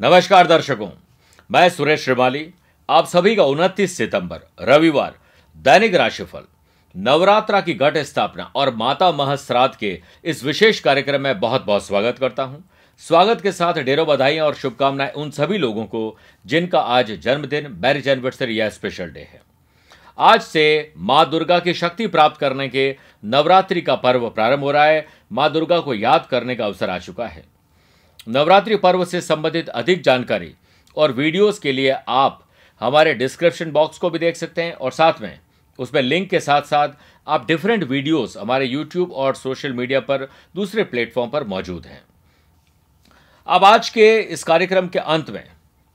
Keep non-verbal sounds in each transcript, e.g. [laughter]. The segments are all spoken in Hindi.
नमस्कार दर्शकों, मैं सुरेश श्रीमाली, आप सभी का 29 सितंबर, रविवार, दैनिक राशिफल। नवरात्रा की घट स्थापना और माता महश्राद्ध के इस विशेष कार्यक्रम में बहुत बहुत स्वागत करता हूँ। स्वागत के साथ ढेरों बधाइयाँ और शुभकामनाएँ उन सभी लोगों को जिनका आज जन्मदिन मैरिज एनिवर्सरी या स्पेशल डे है। आज से माँ दुर्गा की शक्ति प्राप्त करने के नवरात्रि का पर्व प्रारंभ हो रहा है। माँ दुर्गा को याद करने का अवसर आ चुका है। नवरात्रि पर्व से संबंधित अधिक जानकारी और वीडियोस के लिए आप हमारे डिस्क्रिप्शन बॉक्स को भी देख सकते हैं और साथ में उसमें लिंक के साथ साथ आप डिफरेंट वीडियोस हमारे यूट्यूब और सोशल मीडिया पर दूसरे प्लेटफॉर्म पर मौजूद हैं। अब आज के इस कार्यक्रम के अंत में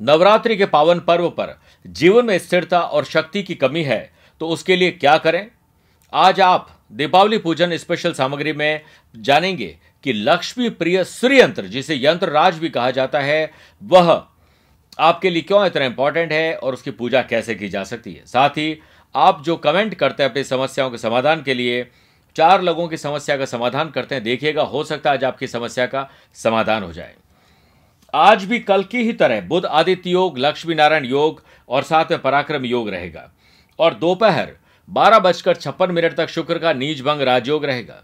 नवरात्रि के पावन पर्व पर जीवन में स्थिरता और शक्ति की कमी है तो उसके लिए क्या करें? आज आप दीपावली पूजन स्पेशल सामग्री में जानेंगे कि लक्ष्मी प्रिय सूर्य यंत्र जिसे यंत्र राज भी कहा जाता है, वह आपके लिए क्यों इतना इंपॉर्टेंट है और उसकी पूजा कैसे की जा सकती है? साथ ही आप जो कमेंट करते हैं अपनी समस्याओं के समाधान के लिए, चार लोगों की समस्या का समाधान करते हैं, देखिएगा, हो सकता है आज आपकी समस्या का समाधान हो जाए। आज भी कल की ही तरह बुध आदित्य योग, लक्ष्मी नारायण योग और साथ में पराक्रम योग रहेगा। और दोपहर बारह बजकर छप्पन मिनट तक शुक्र का नीच भंग राजयोग रहेगा।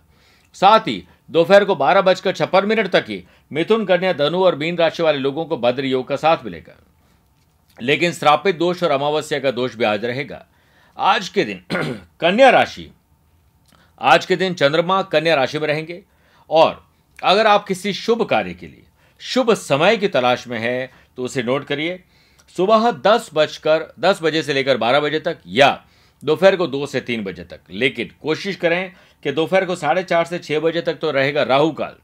साथ ही दोपहर को बारह बजकर छप्पन मिनट तक ही मिथुन कन्या धनु और मीन राशि वाले लोगों को भद्र योग का साथ मिलेगा। लेकिन श्रापित दोष और अमावस्या का दोष भी आज रहेगा। आज के दिन [clears throat] कन्या राशि, आज के दिन चंद्रमा कन्या राशि में रहेंगे और अगर आप किसी शुभ कार्य के लिए, शुभ समय की तलाश में है तो उसे नोट करिए। सुबह दस बजकर, दस बजे से लेकर बारह बजे तक या दोपहर को दो से तीन बजे तक। लेकिन कोशिश करें कि दोपहर को साढ़े चार से छह बजे तक तो रहेगा राहु काल।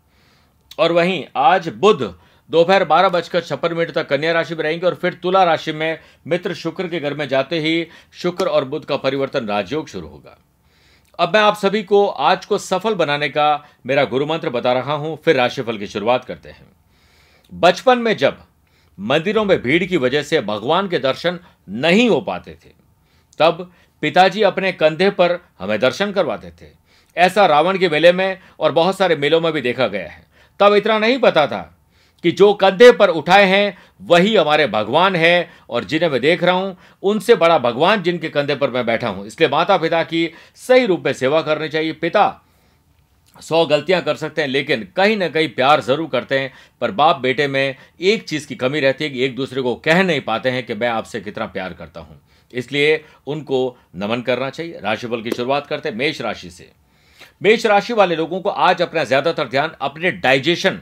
और वहीं आज बुध, दोपहर बारह बजकर छप्पन मिनट तक कन्या राशि में रहेंगे और फिर तुला राशि में मित्र शुक्र के घर में जाते ही शुक्र और बुध का परिवर्तन राजयोग शुरू होगा। अब मैं आप सभी को आज को सफल बनाने का मेरा गुरु मंत्र बता रहा हूँ, फिर राशिफल की शुरुआत करते हैं। बचपन में जब मंदिरों में भीड़ की वजह से भगवान के दर्शन नहीं हो पाते थे, तब पिताजी अपने कंधे पर हमें दर्शन करवाते थे। ऐसा रावण के मेले में और बहुत सारे मेलों में भी देखा गया है। तब इतना नहीं पता था कि जो कंधे पर उठाए हैं, वही हमारे भगवान है और जिन्हें मैं देख रहा हूँ, उनसे बड़ा भगवान जिनके कंधे पर मैं बैठा हूँ। इसलिए माता पिता की सही रूप में सेवा करनी चाहिए। पिता सौ गलतियाँ कर सकते हैं, लेकिन कहीं ना कहीं प्यार ज़रूर करते हैं, पर बाप बेटे में एक चीज़ की कमी रहती है कि एक दूसरे को कह नहीं पाते हैं कि मैं आपसे कितना प्यार करता हूँ। इसलिए उनको नमन करना चाहिए। राशिफल की शुरुआत करते हैं, मेष राशि से। मेष राशि वाले लोगों को आज अपना ज़्यादातर ध्यान, अपने डाइजेशन,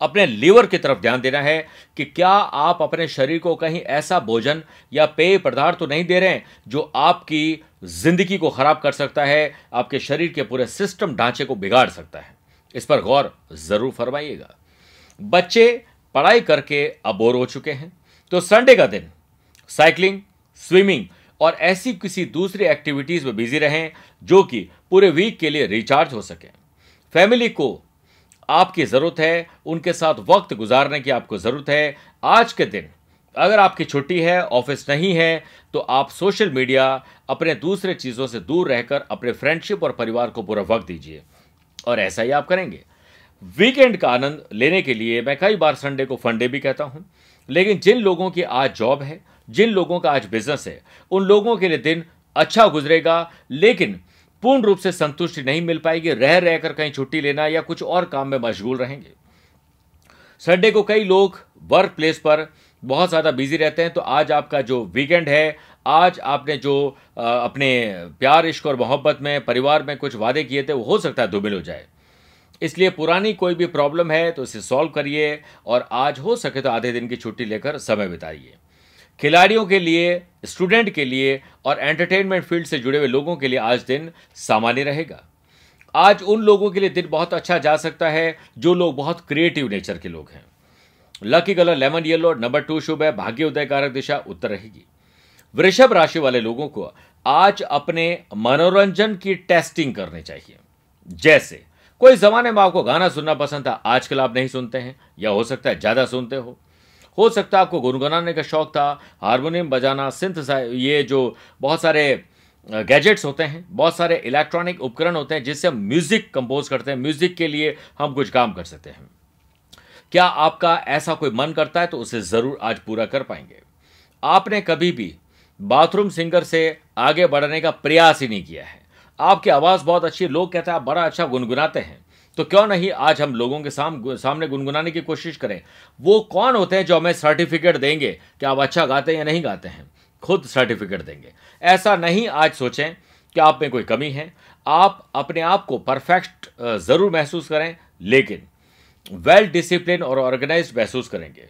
अपने लीवर की तरफ़ ध्यान देना है कि क्या आप अपने शरीर को कहीं ऐसा भोजन या पेय पदार्थ तो नहीं दे रहे हैं जो आपकी ज़िंदगी को खराब कर सकता है, आपके शरीर के पूरे सिस्टम ढांचे को बिगाड़ सकता है। इस पर गौर ज़रूर फरमाइएगा। बच्चे पढ़ाई करके अबोर हो चुके हैं। तो संडे का दिन, साइकिलिंग, स्विमिंग और ऐसी किसी दूसरी एक्टिविटीज़ में बिज़ी रहें जो कि पूरे वीक के लिए रिचार्ज हो सके। फैमिली को आपकी ज़रूरत है, उनके साथ वक्त गुजारने की आपको ज़रूरत है। आज के दिन अगर आपकी छुट्टी है ऑफ़िस नहीं है तो आप सोशल मीडिया अपने दूसरे चीज़ों से दूर रहकर अपने फ्रेंडशिप और परिवार को पूरा वक्त दीजिए। और ऐसा ही आप करेंगे। वीकेंड का आनंद लेने के लिए मैं कई बार संडे को फंडे भी कहता हूँ। लेकिन जिन लोगों की आज जॉब है, जिन लोगों का आज बिज़नेस है, उन लोगों के लिए दिन अच्छा गुजरेगा। लेकिन पूर्ण रूप से संतुष्टि नहीं मिल पाएगी, रह रहकर कहीं छुट्टी लेना या कुछ और काम में मशगूल रहेंगे। संडे को कई लोग वर्क प्लेस पर बहुत ज़्यादा बिज़ी रहते हैं तो आज आपका जो वीकेंड है, आज आपने जो अपने प्यार, इश्क और मोहब्बत में, परिवार में कुछ वादे किए थे, वो हो सकता है धुमिल हो जाए। इसलिए पुरानी कोई भी प्रॉब्लम है तो इसे सॉल्व करिए और आज हो सके तो आधे दिन की छुट्टी लेकर समय बिताइए। खिलाड़ियों के लिए स्टूडेंट के लिए और एंटरटेनमेंट फ़ील्ड से जुड़े हुए लोगों के लिए आज दिन सामान्य रहेगा। आज उन लोगों के लिए दिन बहुत अच्छा जा सकता है जो लोग बहुत क्रिएटिव नेचर के लोग हैं। Lucky colour lemon yellow number two शुभ है, भाग्य उदय कारक दिशा उत्तर रहेगी। वृषभ राशि वाले लोगों को आज अपने मनोरंजन की टेस्टिंग करनी चाहिए। जैसे, कोई जमाने में आपको गाना सुनना पसंद था, आजकल आप नहीं सुनते हैं, या हो सकता है ज़्यादा सुनते हो। हो सकता है आपको गुनगुनाने का शौक था, हारमोनियम बजाना सिंथ ये जो बहुत सारे गैजेट्स होते हैं, बहुत सारे इलेक्ट्रॉनिक उपकरण होते हैं, जिससे हम म्यूज़िक कंपोज करते हैं। म्यूज़िक के लिए हम कुछ काम कर सकते हैं। क्या आपका ऐसा कोई मन करता है तो उसे ज़रूर आज पूरा कर पाएँगे। आपने कभी भी बाथरूम सिंगर से आगे बढ़ने का प्रयास ही नहीं किया है। आपकी आवाज़ बहुत अच्छी लोग कहते हैं आप बड़ा अच्छा गुनगुनाते हैं। तो क्यों नहीं आज हम लोगों के साम, सामने गुनगुनाने की कोशिश करें? वो कौन होते हैं जो हमें सर्टिफिकेट देंगे कि आप अच्छा गाते हैं या नहीं गाते हैं? खुद सर्टिफिकेट देंगे। ऐसा नहीं आज सोचें कि आप में कोई कमी है। आप अपने आप को परफेक्ट ज़रूर महसूस करें लेकिन वेल डिसिप्लिन और ऑर्गेनाइज महसूस करेंगे।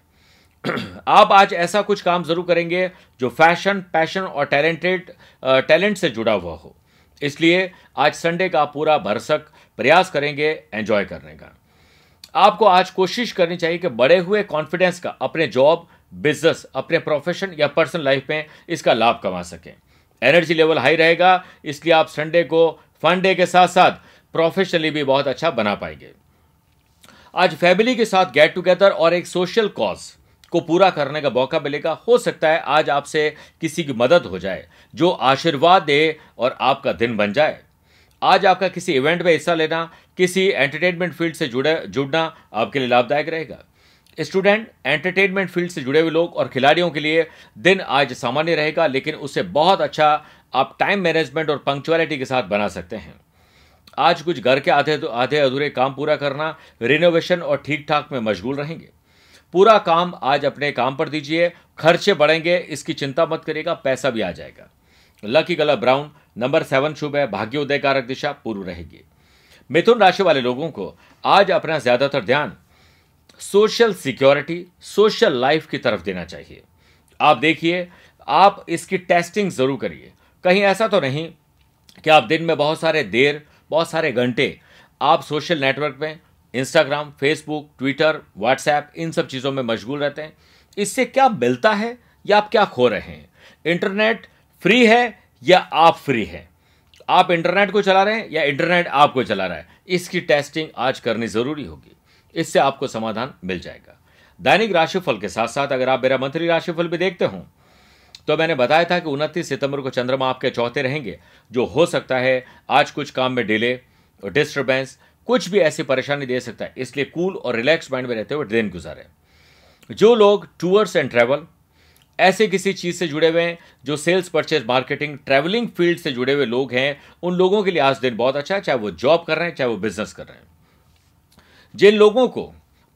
[clears throat] आप आज ऐसा कुछ काम ज़रूर करेंगे जो फ़ैशन पैशन और टैलेंटेड टैलेंट से जुड़ा हुआ हो। इसलिए आज संडे का पूरा भरसक प्रयास करेंगे एंजॉय करने का। आपको आज कोशिश करनी चाहिए कि बड़े हुए कॉन्फिडेंस का, अपने जॉब बिज़नेस अपने प्रोफेशन या पर्सनल लाइफ में इसका लाभ कमा सकें। एनर्जी लेवल हाई रहेगा, इसलिए आप संडे को फन डे के साथ साथ प्रोफेशनली भी बहुत अच्छा बना पाएँगे। आज फैमिली के साथ गेट टुगेदर और एक सोशल कॉज को पूरा करने का मौका मिलेगा। हो सकता है आज आपसे किसी की मदद हो जाए, जो आशीर्वाद दे और आपका दिन बन जाए। आज आपका किसी इवेंट में हिस्सा लेना, किसी एंटरटेनमेंट फ़ील्ड से जुड़े, जुड़ना आपके लिए लाभदायक रहेगा। स्टूडेंट एंटरटेनमेंट फ़ील्ड से जुड़े हुए लोग और खिलाड़ियों के लिए दिन आज सामान्य रहेगा, लेकिन उससे बहुत अच्छा आप टाइम मैनेजमेंट और पंक्चुअलिटी के साथ बना सकते हैं। आज कुछ घर के आधे आधे अधूरे काम पूरा करना रिनोवेशन और ठीक ठाक में मशगूल रहेंगे। पूरा काम आज अपने काम पर दीजिए, खर्चे बढ़ेंगे, इसकी चिंता मत करिएगा, पैसा भी आ जाएगा। Lucky colour brown number seven शुभ है भाग्योदय कारक दिशा, पूर्व रहेगी। मिथुन राशि वाले लोगों को आज अपना ज़्यादातर ध्यान सोशल सिक्योरिटी सोशल लाइफ की तरफ़ देना चाहिए। आप देखिए, आप इसकी टेस्टिंग ज़रूर करिए। कहीं ऐसा तो नहीं कि आप दिन में बहुत सारे देर, बहुत सारे घंटे आप सोशल नेटवर्क में इंस्टाग्राम फेसबुक ट्विटर व्हाट्सएप इन सब चीज़ों में मशगूल रहते हैं। इससे क्या मिलता है या आप क्या खो रहे हैं? इंटरनेट फ्री है या आप फ्री हैं? आप इंटरनेट को चला रहे हैं या इंटरनेट आपको चला रहा है? इसकी टेस्टिंग आज करनी ज़रूरी होगी। इससे आपको समाधान मिल जाएगा। दैनिक राशिफल के साथ साथ अगर आप मेरा मंथली राशिफल भी देखते हो तो मैंने बताया था कि उनतीस सितंबर को चंद्रमा आपके चौथे रहेंगे, जो हो सकता है आज कुछ काम में डिले, डिस्टर्बेंस कुछ भी ऐसी परेशानी दे सकता है, इसलिए कूल और रिलैक्स माइंड में रहते हुए दिन गुजारे जो लोग टूर्स एंड ट्रैवल ऐसे किसी चीज़ से जुड़े हुए हैं, जो sales purchase marketing travelling field से जुड़े हुए लोग हैं, उन लोगों के लिए आज दिन बहुत अच्छा है, चाहे वो जॉब कर रहे हैं, चाहे वो बिज़नेस कर रहे हैं। जिन लोगों को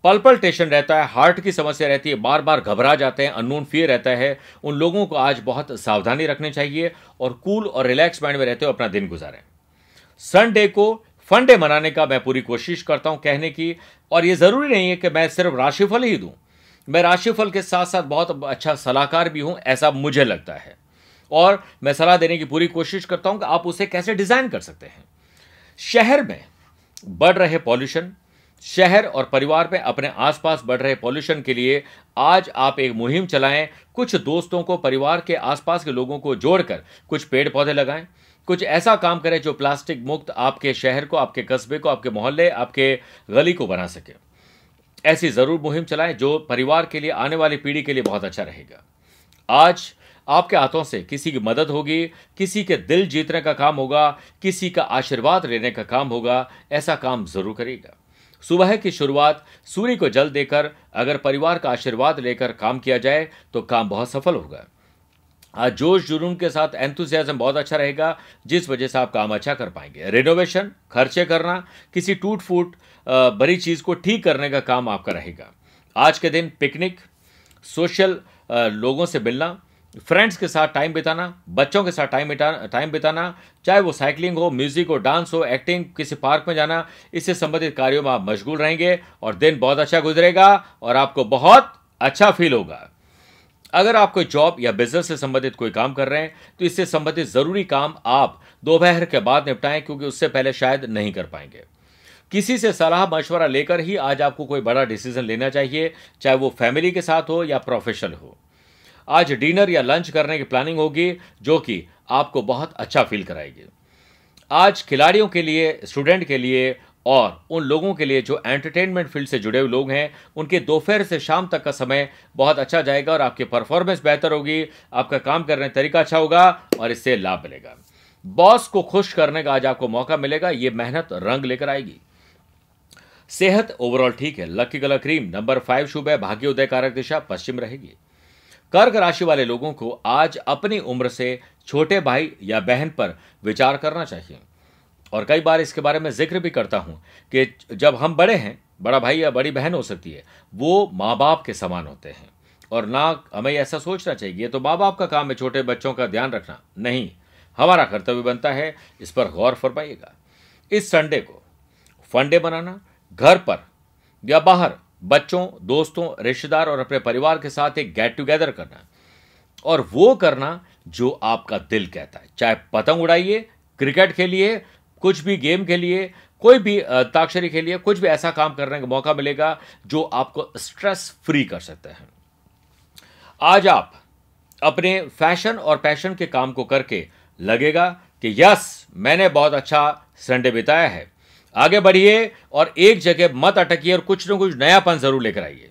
पल्पल्टेशन रहता है हार्ट की समस्या रहती है बार बार घबरा जाते हैं अननोन फियर रहता है, उन लोगों को आज बहुत सावधानी रखनी चाहिए और कूल और रिलैक्स माइंड में रहते हुए अपना दिन गुजारें। संडे को फंडे मनाने का मैं पूरी कोशिश करता हूँ कहने की, और ये ज़रूरी नहीं है कि मैं सिर्फ़ राशिफल ही दूँ। मैं राशिफल के साथ साथ बहुत अच्छा सलाहकार भी हूँ, ऐसा मुझे लगता है। और मैं सलाह देने की पूरी कोशिश करता हूँ कि आप उसे कैसे डिज़ाइन कर सकते हैं। शहर में बढ़ रहे पॉल्यूशन, शहर और परिवार में अपने आसपास बढ़ रहे पॉल्यूशन के लिए आज आप एक मुहिम चलाएँ, कुछ दोस्तों को, परिवार के आसपास के लोगों को जोड़कर कुछ पेड़ पौधे लगाएँ कुछ ऐसा काम करें जो प्लास्टिक मुक्त आपके शहर को, आपके कस्बे को, आपके मोहल्ले, आपके गली को बना सके। ऐसी ज़रूर मुहिम चलाएँ जो परिवार के लिए, आने वाली पीढ़ी के लिए बहुत अच्छा रहेगा। आज आपके हाथों से किसी की मदद होगी, किसी के दिल जीतने का काम होगा, किसी का आशीर्वाद लेने का काम होगा, ऐसा काम ज़रूर करेगा। सुबह की शुरुआत, सूर्य को जल देकर अगर परिवार का आशीर्वाद लेकर काम किया जाए तो काम बहुत सफल होगा। जोश जुनून के साथ एंथुसियाजम बहुत अच्छा रहेगा, जिस वजह से आप काम अच्छा कर पाएँगे। रिनोवेशन खर्चे करना, किसी टूट फूट बड़ी चीज़ को ठीक करने का काम आपका रहेगा। आज के दिन पिकनिक सोशल लोगों से मिलना फ्रेंड्स के साथ टाइम बिताना, बच्चों के साथ टाइम टाइम बिताना, चाहे वो साइकिलिंग हो म्यूज़िक हो डांस हो एक्टिंग किसी पार्क में जाना, इससे संबंधित कार्यों में आप मशगूल रहेंगे और दिन बहुत अच्छा गुजरेगा और आपको बहुत अच्छा फील होगा। अगर आप कोई जॉब या बिज़नेस से संबंधित कोई काम कर रहे हैं तो इससे संबंधित ज़रूरी काम आप दोपहर के बाद निपटाएँ, क्योंकि उससे पहले शायद नहीं कर पाएँगे। किसी से सलाह मशवरा लेकर ही आज आपको कोई बड़ा डिसीज़न लेना चाहिए, चाहे वो फैमिली के साथ हो या प्रोफेशनल हो। आज डिनर या लंच करने की प्लानिंग होगी, जो कि आपको बहुत अच्छा फील कराएगी। आज खिलाड़ियों के लिए, स्टूडेंट के लिए और उन लोगों के लिए जो एंटरटेनमेंट फ़ील्ड से जुड़े हुए लोग हैं, उनके दोपहर से शाम तक का समय बहुत अच्छा जाएगा और आपकी परफॉर्मेंस बेहतर होगी, आपका काम करने का तरीका अच्छा होगा और इससे लाभ मिलेगा। बॉस को खुश करने का आज आपको मौका मिलेगा, ये मेहनत रंग लेकर आएगी। सेहत ओवरऑल ठीक है lucky colour cream number five शुभ है, भाग्य उदय कारक दिशा, पश्चिम रहेगी। कर्क राशि वाले लोगों को आज अपनी उम्र से छोटे भाई या बहन पर विचार करना चाहिए। और कई बार इसके बारे में ज़िक्र भी करता हूँ कि जब हम बड़े हैं, बड़ा भाई या बड़ी बहन हो सकती है, वो माँ बाप के समान होते हैं। और ना हमें ऐसा सोचना चाहिए तो माँ बाप का काम है छोटे बच्चों का ध्यान रखना। नहीं, हमारा कर्तव्य बनता है इस पर गौर फरमाइएगा। इस संडे को फंडे बनाना घर पर या बाहर, बच्चों, दोस्तों, रिश्तेदार और अपने परिवार के साथ एक गेट टुगेदर करना। और वो करना जो आपका दिल कहता है। चाहे पतंग उड़ाइए, क्रिकेट खेलिए कुछ भी गेम के लिए, कोई भी ताक्षरी के लिए, कुछ भी ऐसा काम करने का मौका मिलेगा जो आपको स्ट्रेस फ्री कर सकते हैं। आज आप अपने फ़ैशन और पैशन के काम को करके लगेगा कि यस मैंने बहुत अच्छा संडे बिताया है। आगे बढ़िए और एक जगह मत अटकिए और कुछ न कुछ नयापन ज़रूर लेकर आइए।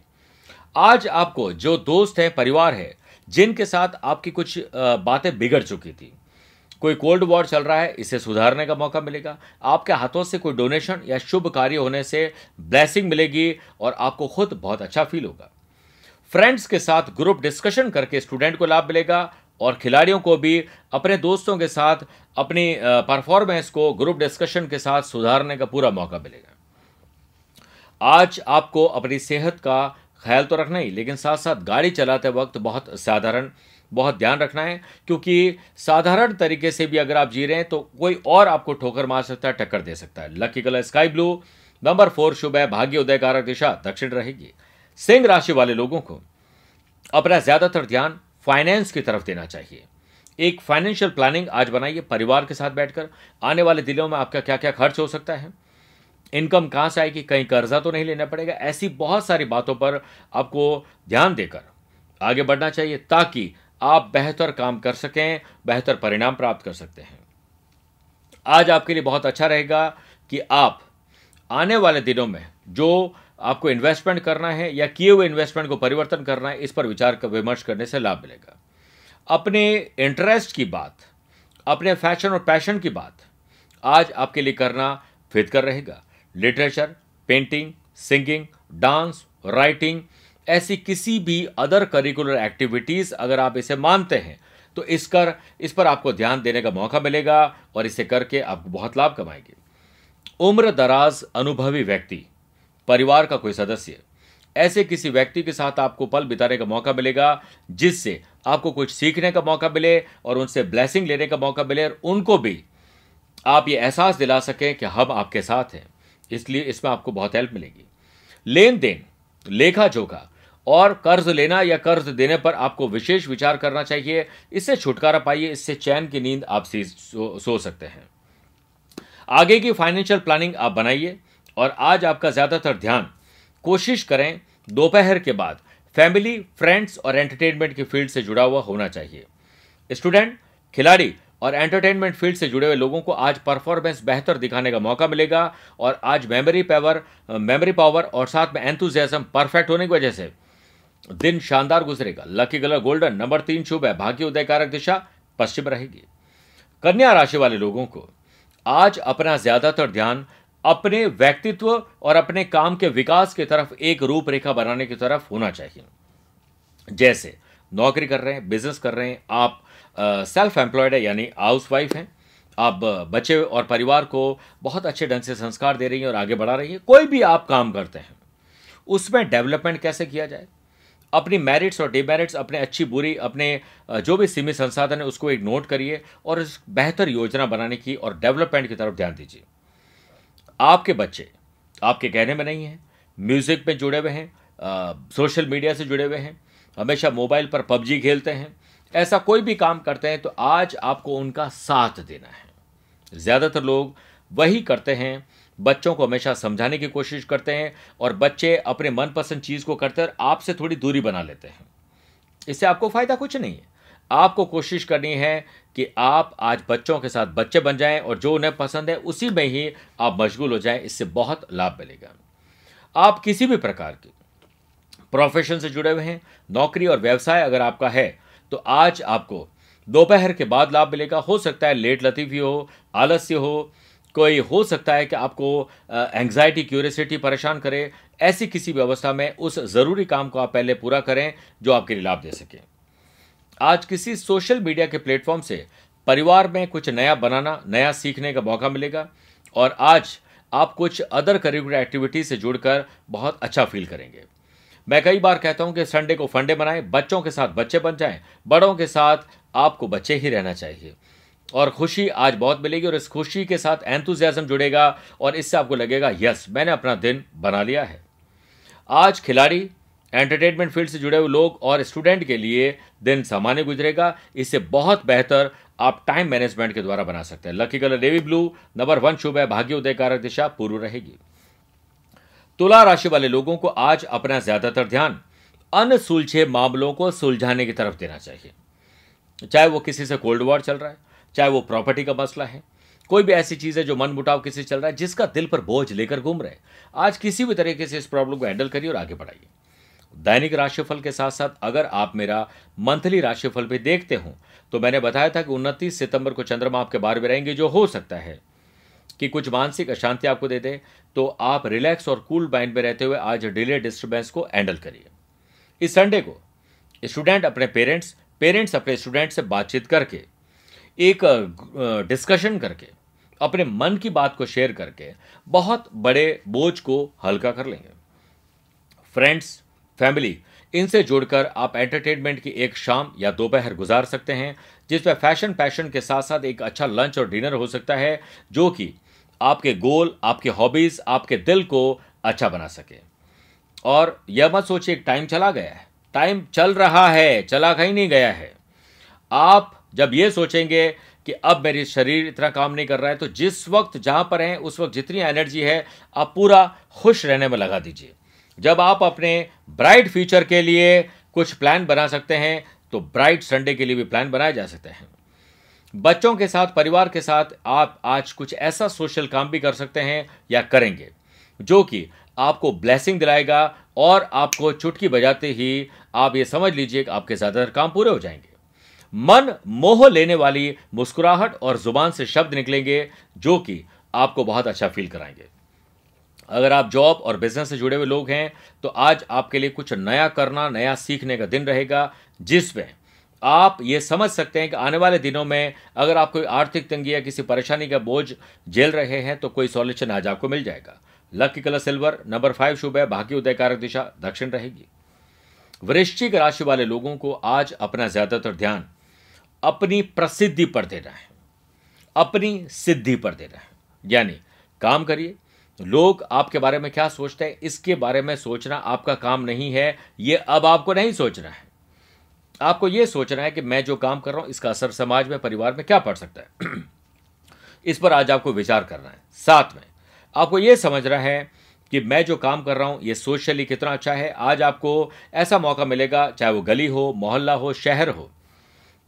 आज आपको जो दोस्त है, परिवार है, जिनके साथ आपकी कुछ बातें बिगड़ चुकी थी कोई कोल्ड वॉर चल रहा है, इसे सुधारने का मौका मिलेगा। आपके हाथों से कोई डोनेशन या शुभ कार्य होने से ब्लेसिंग मिलेगी और आपको खुद बहुत अच्छा फील होगा। फ्रेंड्स के साथ ग्रुप डिस्कशन करके स्टूडेंट को लाभ मिलेगा और खिलाड़ियों को भी अपने दोस्तों के साथ अपनी परफॉर्मेंस को ग्रुप डिस्कशन के साथ सुधारने का पूरा मौका मिलेगा। आज आपको अपनी सेहत का ख्याल तो रखना ही, लेकिन साथ साथ गाड़ी चलाते वक्त बहुत साधारण बहुत ध्यान रखना है, क्योंकि साधारण तरीके से भी अगर आप जी रहे हैं तो कोई और आपको ठोकर मार सकता है, टक्कर दे सकता है। Lucky colour sky blue number four शुभ है, भाग्य उदय कारक दिशा, दक्षिण रहेगी। सिंह राशि वाले लोगों को अपना ज़्यादातर ध्यान फाइनेंस की तरफ़ देना चाहिए। एक फाइनेंशियल प्लानिंग आज बनाइए, परिवार के साथ बैठकर। आने वाले दिनों में आपका क्या क्या खर्च हो सकता है? इनकम कहाँ से आएगी? कहीं कर्जा तो नहीं लेना पड़ेगा। ऐसी बहुत सारी बातों पर आपको ध्यान देकर आगे बढ़ना चाहिए, ताकि आप बेहतर काम कर सकें, बेहतर परिणाम प्राप्त कर सकते हैं। आज आपके लिए बहुत अच्छा रहेगा कि आप आने वाले दिनों में जो आपको इन्वेस्टमेंट करना है या किए हुए इन्वेस्टमेंट को परिवर्तन करना है, इस पर विचार कर विमर्श करने से लाभ मिलेगा। अपने इंटरेस्ट की बात, अपने फ़ैशन और पैशन की बात आज आपके लिए करना फिट कर रहेगा। Literature painting singing dance writing ऐसी किसी भी अदर करिकुलर एक्टिविटीज़ अगर आप इसे मानते हैं तो इस कर, इस पर आपको ध्यान देने का मौका मिलेगा और इसे करके आप बहुत लाभ कमाएँगे। उम्र दराज अनुभवी व्यक्ति, परिवार का कोई सदस्य, ऐसे किसी व्यक्ति के साथ आपको पल बिताने का मौका मिलेगा, जिससे आपको कुछ सीखने का मौका मिले और उनसे ब्लेसिंग लेने का मौका मिले और उनको भी आप ये एहसास दिला सकें कि हम आपके साथ हैं। इसलिए इसमें आपको बहुत हेल्प मिलेगी। लेन देन लेखा जोखा और कर्ज लेना या कर्ज देने पर आपको विशेष विचार करना चाहिए। इससे छुटकारा पाइए इससे चैन की नींद आप सो, सो सकते हैं। आगे की फाइनेंशियल प्लानिंग आप बनाइए और आज आपका ज़्यादातर ध्यान कोशिश करें दोपहर के बाद फैमिली फ्रेंड्स और एंटरटेनमेंट की फ़ील्ड से जुड़ा हुआ होना चाहिए। स्टूडेंट खिलाड़ी और एंटरटेनमेंट फ़ील्ड से जुड़े हुए लोगों को आज परफॉर्मेंस बेहतर दिखाने का मौका मिलेगा और आज मेमोरी पावर मेमोरी पावर और साथ में एंथुजियाज्म परफेक्ट होने की वजह से दिन शानदार गुजरेगा। लकी कलर गोल्डन नंबर तीन शुभ है। भाग्य उदय कारक दिशा पश्चिम रहेगी। कन्या राशि वाले लोगों को आज अपना ज़्यादातर ध्यान अपने व्यक्तित्व और अपने काम के विकास की तरफ़ एक रूपरेखा बनाने की तरफ़ होना चाहिए। जैसे नौकरी कर रहे हैं बिज़नेस कर रहे हैं, आप सेल्फ एम्प्लॉयड है, यानी हाउस वाइफ हैं। आप बच्चे और परिवार को बहुत अच्छे ढंग से संस्कार दे रही हैं और आगे बढ़ा रही हैं। कोई भी आप काम करते हैं, उसमें डेवलपमेंट कैसे किया जाए? अपनी मेरिट्स और डिमेरिट्स अपने अच्छी, बुरी, अपने जो भी सीमित संसाधन है, उसको एक नोट करिए और बेहतर योजना बनाने की और डेवलपमेंट की तरफ़ ध्यान दीजिए। आपके बच्चे आपके कहने में नहीं हैं म्यूज़िक में जुड़े हुए हैं सोशल मीडिया से जुड़े हुए हैं, हमेशा मोबाइल पर पबजी खेलते हैं ऐसा कोई भी काम करते हैं तो आज आपको उनका साथ देना है। ज़्यादातर लोग वही करते हैं। बच्चों को हमेशा समझाने की कोशिश करते हैं और बच्चे अपने मनपसंद चीज़ को करते हैं आपसे थोड़ी दूरी बना लेते हैं। इससे आपको फ़ायदा कुछ नहीं है। आपको कोशिश करनी है कि आप आज बच्चों के साथ बच्चे बन जाएँ और जो उन्हें पसंद है उसी में ही आप मशगूल हो जाएँ, इससे बहुत लाभ मिलेगा। आप किसी भी प्रकार की प्रोफेशन से जुड़े हुए हैं। नौकरी और व्यवसाय अगर आपका है तो आज आपको दोपहर के बाद लाभ मिलेगा। हो सकता है लेट लतीफ़ी हो आलस्य हो, कोई हो सकता है कि आपको एंग्जाइटी क्यूरियसिटी परेशान करे। ऐसी किसी भी अवस्था में उस ज़रूरी काम को आप पहले पूरा करें जो आपके लिए लाभ दे सके। आज किसी सोशल मीडिया के प्लेटफॉर्म से परिवार में कुछ नया बनाना, नया सीखने का मौका मिलेगा और आज आप कुछ अदर करिकुलर एक्टिविटी से जुड़कर बहुत अच्छा फील करेंगे। मैं कई बार कहता हूँ कि संडे को फंडे बनाएँ बच्चों के साथ बच्चे बन जाएँ, बड़ों के साथ आपको बच्चे ही रहना चाहिए। और खुशी आज बहुत मिलेगी और इस खुशी के साथ एंथुजियाज्म जुड़ेगा और इससे आपको लगेगा यस मैंने अपना दिन बना लिया है। आज खिलाड़ी एंटरटेनमेंट फ़ील्ड से जुड़े हुए लोग और स्टूडेंट के लिए दिन सामान्य गुजरेगा। इससे बहुत बेहतर आप टाइम मैनेजमेंट के द्वारा बना सकते हैं। Lucky colour navy blue number one शुभ है भाग्य उदय कारक दिशा पूर्व रहेगी। तुला राशि वाले लोगों को आज अपना ज़्यादातर ध्यान अनसुलझे मामलों को सुलझाने की तरफ़ देना चाहिए। चाहे वो किसी से कोल्ड वॉर चल रहा है, चाहे वो प्रॉपर्टी का मसला है, कोई भी ऐसी चीज़ है जो मन मुटाव किसी चल रहा है, जिसका दिल पर बोझ लेकर घूम रहे आज किसी भी तरीके से इस प्रॉब्लम को हैंडल करिए और आगे बढ़ाइए। दैनिक राशिफल के साथ साथ अगर आप मेरा मंथली राशिफल भी देखते हो तो मैंने बताया था कि उनतीस सितंबर को चंद्रमा आपके बार में रहेंगे, जो हो सकता है कि कुछ मानसिक अशांति आपको दे दे तो आप रिलैक्स और कूल माइंड में रहते हुए आज डिले डिस्टर्बेंस को हैंडल करिए। इस संडे को स्टूडेंट अपने पेरेंट्स पेरेंट्स अपने स्टूडेंट से बातचीत करके, एक डिस्कशन करके, अपने मन की बात को शेयर करके बहुत बड़े बोझ को हल्का कर लेंगे। फ्रेंड्स फैमिली इनसे जुड़कर आप एंटरटेनमेंट की एक शाम या दोपहर गुजार सकते हैं, जिसमें फ़ैशन पैशन के साथ साथ एक अच्छा लंच और डिनर हो सकता है, जो कि आपके गोल, आपके हॉबीज, आपके दिल को अच्छा बना सके। और यह मत सोचिए टाइम चला गया है। टाइम चल रहा है, चला कहीं नहीं गया है। आप जब ये सोचेंगे कि अब मेरी शरीर इतना काम नहीं कर रहा है तो जिस वक्त जहाँ पर हैं, उस वक्त जितनी एनर्जी है, आप पूरा खुश रहने में लगा दीजिए। जब आप अपने ब्राइट फ्यूचर के लिए कुछ प्लान बना सकते हैं तो ब्राइट संडे के लिए भी प्लान बनाए जा सकते हैं। बच्चों के साथ, परिवार के साथ आप आज कुछ ऐसा सोशल काम भी कर सकते हैं या करेंगे, जो कि आपको ब्लेसिंग दिलाएगा और आपको चुटकी बजाते ही आप ये समझ लीजिए कि आपके ज़्यादातर काम पूरे हो जाएँगे। मन मोह लेने वाली मुस्कुराहट और ज़ुबान से शब्द निकलेंगे, जो कि आपको बहुत अच्छा फील कराएँगे। अगर आप जॉब और बिज़नेस से जुड़े हुए लोग हैं तो आज आपके लिए कुछ नया करना, नया सीखने का दिन रहेगा, जिसमें आप ये समझ सकते हैं कि आने वाले दिनों में अगर आप कोई आर्थिक तंगी या किसी परेशानी का बोझ झेल रहे हैं तो कोई सॉल्यूशन आज आपको मिल जाएगा। Lucky colour silver number five शुभ है भाग्य उदयकारक दिशा दक्षिण रहेगी। वृश्चिक राशि वाले लोगों को आज अपना ज़्यादातर ध्यान अपनी प्रसिद्धि पर देना है। अपनी सिद्धि पर देना है। यानी काम करिए। लोग आपके बारे में क्या सोचते हैं, इसके बारे में सोचना आपका काम नहीं है, ये अब आपको नहीं सोचना है। आपको यह सोचना है कि मैं जो काम कर रहा हूँ, इसका असर समाज में, परिवार में क्या पड़ सकता है? [clears throat] इस पर आज आपको विचार करना है। साथ में, आपको यह समझना है कि मैं जो काम कर रहा हूँ, ये सोशली कितना अच्छा है। आज आपको ऐसा मौका मिलेगा, चाहे वो गली हो, मोहल्ला हो, शहर हो,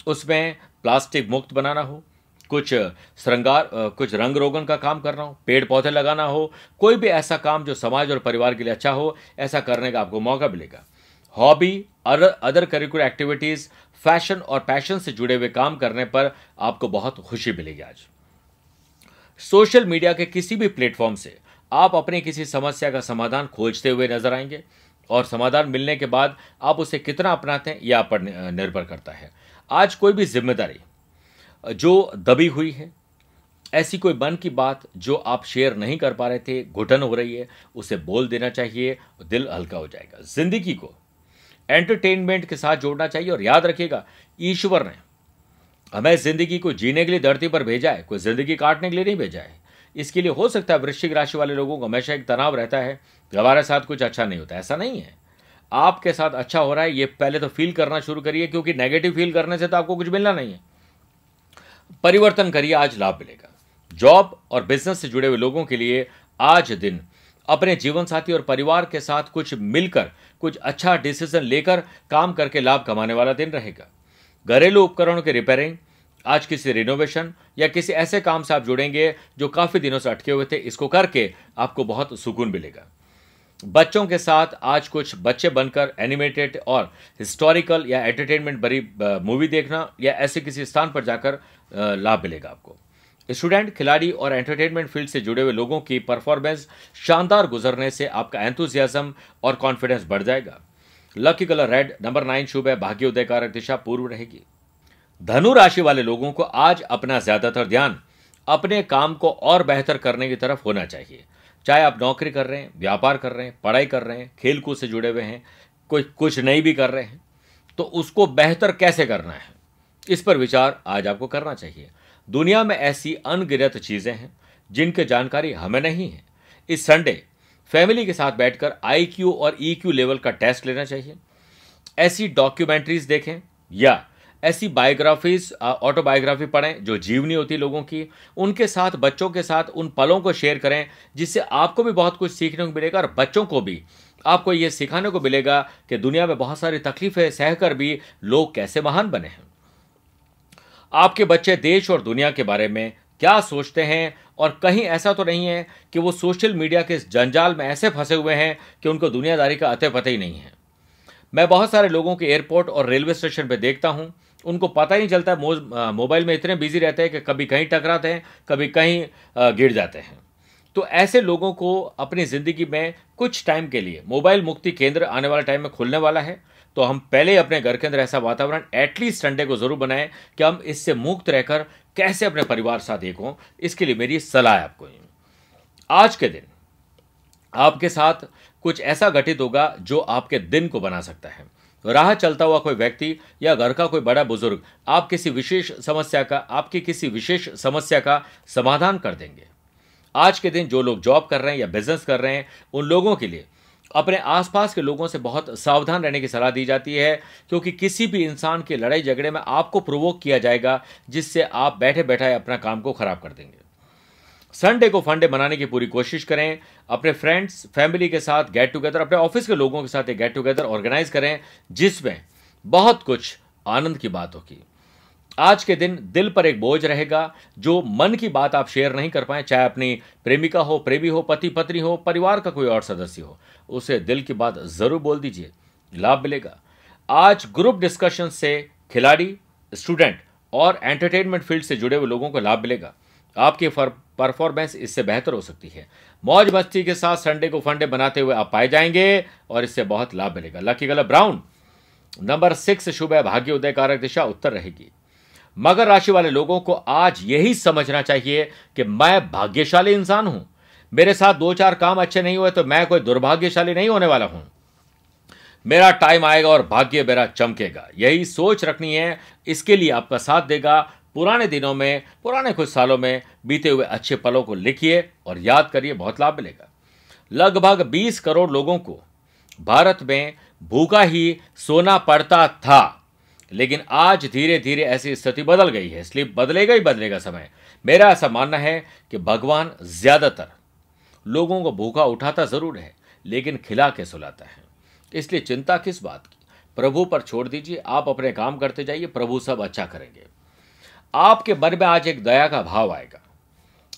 उसमें प्लास्टिक मुक्त बनाना हो, कुछ श्रृंगार कुछ रंग रोगन का काम करना हो, पेड़ पौधे लगाना हो, कोई भी ऐसा काम जो समाज और परिवार के लिए अच्छा हो, ऐसा करने का आपको मौका मिलेगा। Hobby other curricular activities fashion और पैशन से जुड़े हुए काम करने पर आपको बहुत खुशी मिलेगी आज। सोशल मीडिया के किसी भी प्लेटफॉर्म से आप अपनी किसी समस्या का समाधान खोजते हुए नज़र आएँगे और समाधान मिलने के बाद आप उसे कितना अपनाते हैं, यह आप पर निर्भर करता है। आज कोई भी ज़िम्मेदारी जो दबी हुई है, ऐसी कोई मन की बात जो आप शेयर नहीं कर पा रहे थे, घुटन हो रही है, उसे बोल देना चाहिए, दिल हल्का हो जाएगा। ज़िंदगी को एंटरटेनमेंट के साथ जोड़ना चाहिए और याद रखिएगा, ईश्वर ने हमें ज़िंदगी को जीने के लिए धरती पर भेजा है, कोई ज़िंदगी काटने के लिए नहीं भेजा है। इसके लिए हो सकता है वृश्चिक राशि वाले लोगों को हमेशा एक तनाव रहता है हमारे साथ कुछ अच्छा नहीं होता, ऐसा नहीं है। आपके साथ अच्छा हो रहा है, ये पहले तो फील करना शुरू करिए, क्योंकि नेगेटिव फील करने से तो आपको कुछ मिलना नहीं है। परिवर्तन करिए, आज लाभ मिलेगा। जॉब और बिज़नेस से जुड़े हुए लोगों के लिए आज दिन अपने जीवन साथी और परिवार के साथ कुछ मिलकर, कुछ अच्छा डिसीज़न लेकर काम करके लाभ कमाने वाला दिन रहेगा। घरेलू उपकरणों के रिपेयरिंग आज किसी रिनोवेशन या किसी ऐसे काम से आप जुड़ेंगे जो काफ़ी दिनों से अटके हुए थे, इसको करके आपको बहुत सुकून मिलेगा। बच्चों के साथ आज कुछ बच्चे बनकर एनिमेटेड और हिस्टोरिकल या एंटरटेनमेंट भरी मूवी देखना या ऐसे किसी स्थान पर जाकर लाभ मिलेगा आपको। स्टूडेंट, खिलाड़ी और एंटरटेनमेंट फ़ील्ड से जुड़े हुए लोगों की परफॉर्मेंस शानदार गुजरने से आपका एंथुजियाज्म और कॉन्फिडेंस बढ़ जाएगा। Lucky colour red number nine शुभ है, भाग्य उदय कारक दिशा पूर्व रहेगी। धनु राशि वाले लोगों को आज अपना ज़्यादातर ध्यान अपने काम को और बेहतर करने की तरफ़ होना चाहिए। चाहे आप नौकरी कर रहे हैं, व्यापार कर रहे हैं, पढ़ाई कर रहे हैं, खेलकूद से जुड़े हुए हैं, कोई कुछ नहीं भी कर रहे हैं तो उसको बेहतर कैसे करना है? इस पर विचार आज आपको करना चाहिए। दुनिया में ऐसी अनगिनत चीज़ें हैं, जिनकी जानकारी हमें नहीं है। इस संडे फैमिली के साथ बैठकर आईक्यू और ईक्यू लेवल का टेस्ट लेना चाहिए। ऐसी डॉक्यूमेंट्रीज देखें या ऐसी बायोग्राफीज ऑटोबायोग्राफी पढ़ें जो जीवनी होती लोगों की। उनके साथ, बच्चों के साथ उन पलों को शेयर करें, जिससे आपको भी बहुत कुछ सीखने को मिलेगा और बच्चों को भी आपको ये सिखाने को मिलेगा कि दुनिया में बहुत सारी तकलीफें, सहकर भी लोग कैसे महान बने हैं। आपके बच्चे देश और दुनिया के बारे में क्या सोचते हैं? और कहीं ऐसा तो नहीं है कि वो सोशल मीडिया के इस जंजाल में ऐसे फंसे हुए हैं कि उनको दुनियादारी का अतः पता ही नहीं है। मैं बहुत सारे लोगों के एयरपोर्ट और रेलवे स्टेशन पर देखता हूँ। उनको पता ही नहीं चलता मोबाइल में इतने बिज़ी रहते हैं कि कभी कहीं टकराते हैं, कभी कहीं गिर जाते हैं। तो ऐसे लोगों को अपनी ज़िंदगी में कुछ टाइम के लिए मोबाइल मुक्ति केंद्र आने वाले टाइम में खुलने वाला है। तो हम पहले अपने घर के अंदर ऐसा वातावरण एटलीस्ट संडे को ज़रूर बनाएँ कि हम इससे मुक्त रहकर कैसे अपने परिवार साथ एक हों। इसके लिए मेरी सलाह है आपको। आज के दिन आपके साथ कुछ ऐसा घटित होगा जो आपके दिन को बना सकता है। राह चलता हुआ कोई व्यक्ति या घर का कोई बड़ा बुज़ुर्ग आप किसी विशेष समस्या का, आपकी किसी विशेष समस्या का समाधान कर देंगे। आज के दिन जो लोग जॉब कर रहे हैं या बिज़नेस कर रहे हैं, उन लोगों के लिए अपने आसपास के लोगों से बहुत सावधान रहने की सलाह दी जाती है, क्योंकि किसी भी इंसान के लड़ाई झगड़े में आपको प्रोवोक किया जाएगा, जिससे आप बैठे बैठाए अपना काम को खराब कर देंगे। संडे को फंडे मनाने की पूरी कोशिश करें, अपने फ्रेंड्स फैमिली के साथ गेट टुगेदर अपने ऑफ़िस के लोगों के साथ एक गेट टुगेदर ऑर्गेनाइज करें, जिसमें बहुत कुछ आनंद की बात होगी। आज के दिन दिल पर एक बोझ रहेगा, जो मन की बात आप शेयर नहीं कर पाए, चाहे अपनी प्रेमिका हो, प्रेमी हो, पति पत्नी हो, परिवार का कोई और सदस्य हो। उसे दिल की बात ज़रूर बोल दीजिए। लाभ मिलेगा। आज ग्रुप डिस्कशन से खिलाड़ी, स्टूडेंट और एंटरटेनमेंट फ़ील्ड से जुड़े हुए लोगों को लाभ मिलेगा। आपकी परफॉर्मेंस इससे बेहतर हो सकती है। मौज मस्ती के साथ संडे को फंडे बनाते हुए आप पाए जाएँगे और इससे बहुत लाभ मिलेगा। Lucky colour brown, number six, शुभ है, भाग्य उदय कारक दिशा उत्तर रहेगी। मगर राशि वाले लोगों को आज यही समझना चाहिए कि मैं भाग्यशाली इंसान हूँ। मेरे साथ दो चार काम अच्छे नहीं हुए तो मैं कोई दुर्भाग्यशाली नहीं होने वाला हूँ। मेरा टाइम आएगा और भाग्य मेरा चमकेगा। यही सोच रखनी है। इसके लिए आपका साथ देगा। पुराने दिनों में, पुराने कुछ सालों में बीते हुए अच्छे पलों को लिखिए और याद करिए, बहुत लाभ मिलेगा। लगभग 20 करोड़ लोगों को भारत में भूखा ही सोना पड़ता था। लेकिन आज धीरे धीरे ऐसी स्थिति बदल गई है। इसलिए बदलेगा ही बदलेगा समय। मेरा ऐसा मानना है कि भगवान ज़्यादातर लोगों को भूखा उठाता ज़रूर है, लेकिन खिला के सुलाता है। इसलिए चिंता किस बात की? प्रभु पर छोड़ दीजिए, आप अपने काम करते जाइए, प्रभु सब अच्छा करेंगे। आपके मन में आज एक दया का भाव आएगा।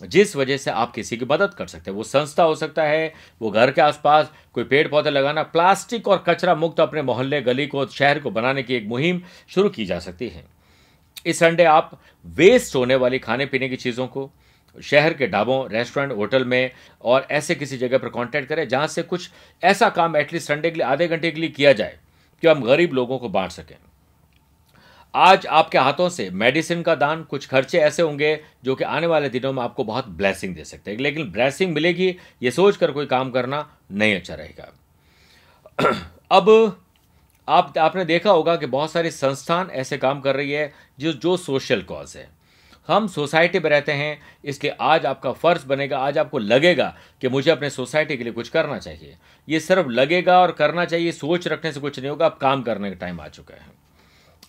जिस वजह से आप किसी की मदद कर सकते हैं। वो संस्था हो सकता है, वो घर के आसपास कोई पेड़ पौधे लगाना, प्लास्टिक और कचरा मुक्त अपने मोहल्ले, गली को, शहर को बनाने की एक मुहिम शुरू की जा सकती है। इस संडे आप वेस्ट होने वाली खाने पीने की चीज़ों को, शहर के ढाबों रेस्टोरेंट होटल में और ऐसे किसी जगह पर कांटेक्ट करें जहाँ से कुछ ऐसा काम एटलीस्ट संडे के लिए, आधे घंटे के लिए किया जाए कि हम गरीब लोगों को बांट सकें। आज आपके हाथों से मेडिसिन का दान, कुछ खर्चे ऐसे होंगे जो कि आने वाले दिनों में आपको बहुत ब्लेसिंग दे सकते हैं। लेकिन ब्लेसिंग मिलेगी, ये सोच कर कोई काम करना नहीं अच्छा रहेगा। [clears throat] अब आप, आपने देखा होगा कि बहुत सारी संस्थान ऐसे काम कर रही है जो जो सोशल कॉज है। हम सोसाइटी में रहते हैं इसलिए आज आपका फ़र्ज़ बनेगा, आज आपको लगेगा कि मुझे अपने सोसाइटी के लिए कुछ करना चाहिए। ये सिर्फ़ लगेगा और करना चाहिए, सोच रखने से कुछ नहीं होगा, अब काम करने का टाइम आ चुका है।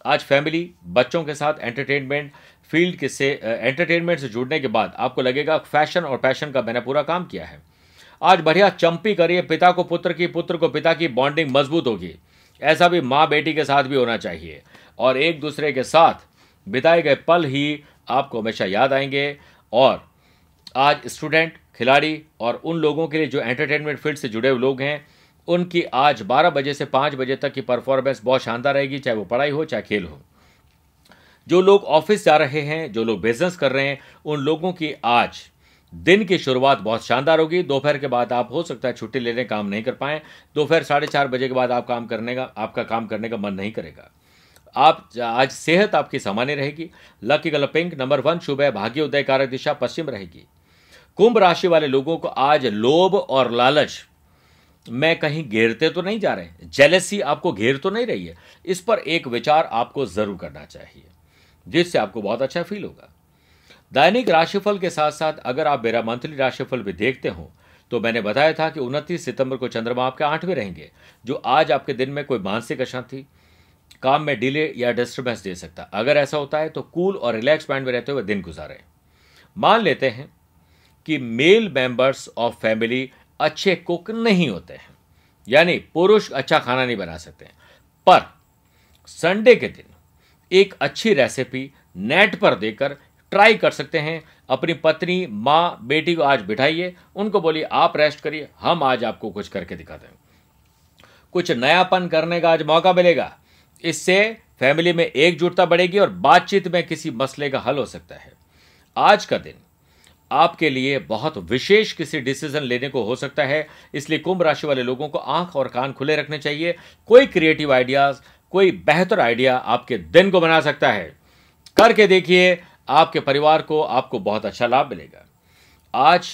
आज फैमिली, बच्चों के साथ एंटरटेनमेंट फ़ील्ड के से एंटरटेनमेंट से जुड़ने के बाद आपको लगेगा फ़ैशन और पैशन का मैंने पूरा काम किया है। आज बढ़िया चंपी करिए, पिता को पुत्र की, पुत्र को पिता की बॉन्डिंग मज़बूत होगी। ऐसा भी माँ बेटी के साथ भी होना चाहिए। और एक दूसरे के साथ बिताए गए पल ही आपको हमेशा याद आएँगे। और आज स्टूडेंट खिलाड़ी और उन लोगों के लिए जो एंटरटेनमेंट फ़ील्ड से जुड़े हुए लोग हैं उनकी आज 12 बजे से 5 बजे तक की परफॉर्मेंस बहुत शानदार रहेगी, चाहे वो पढ़ाई हो, चाहे खेल हो। जो लोग ऑफ़िस जा रहे हैं, जो लोग बिज़नेस कर रहे हैं, उन लोगों की आज दिन की शुरुआत बहुत शानदार होगी। दोपहर के बाद आप हो सकता है छुट्टी लेने काम नहीं कर पाए। दोपहर साढ़े चार बजे के बाद आप काम करने का, आपका काम करने का मन नहीं करेगा। आप, आज सेहत आपकी सामान्य रहेगी। Lucky colour pink, number one शुभ है, भाग्य उदय कारक दिशा पश्चिम रहेगी। कुंभ राशि वाले लोगों को आज लोभ और लालच में कहीं घेरते तो नहीं जा रहे जेलेसी आपको घेर तो नहीं रही है। इस पर एक विचार आपको ज़रूर करना चाहिए, जिससे आपको बहुत अच्छा फील होगा। दैनिक राशिफल के साथ साथ अगर आप मेरा मंथली राशिफल भी देखते हो तो मैंने बताया था कि उनतीस सितंबर को चंद्रमा आपके आठवें रहेंगे, जो आज आपके दिन में कोई मानसिक अशांति, काम में डिले या डिस्टर्बेंस दे सकता। अगर ऐसा होता है तो कूल और रिलैक्स माइंड में रहते हुए दिन गुजारें। मान लेते हैं कि मेल मेंबर्स ऑफ़ फैमिली अच्छे कुक नहीं होते हैं। यानी पुरुष अच्छा खाना नहीं बना सकते पर संडे के दिन एक अच्छी रेसिपी नेट पर देकर ट्राई कर सकते हैं। अपनी पत्नी, माँ, बेटी को आज बिठाइए, उनको बोलिए, आप रेस्ट करिए, हम आज आपको कुछ करके दिखा दें कुछ नयापन करने का आज मौका मिलेगा। इससे फैमिली में एकजुटता बढ़ेगी और बातचीत में किसी मसले का हल हो सकता है। आज का दिन आपके लिए बहुत विशेष किसी डिसीज़न लेने को हो सकता है। इसलिए कुंभ राशि वाले लोगों को आँख और कान खुले रखने चाहिए। कोई क्रिएटिव आइडियाज़ कोई बेहतर आइडिया आपके दिन को बना सकता है। करके देखिए, आपके परिवार को आपको बहुत अच्छा लाभ मिलेगा। आज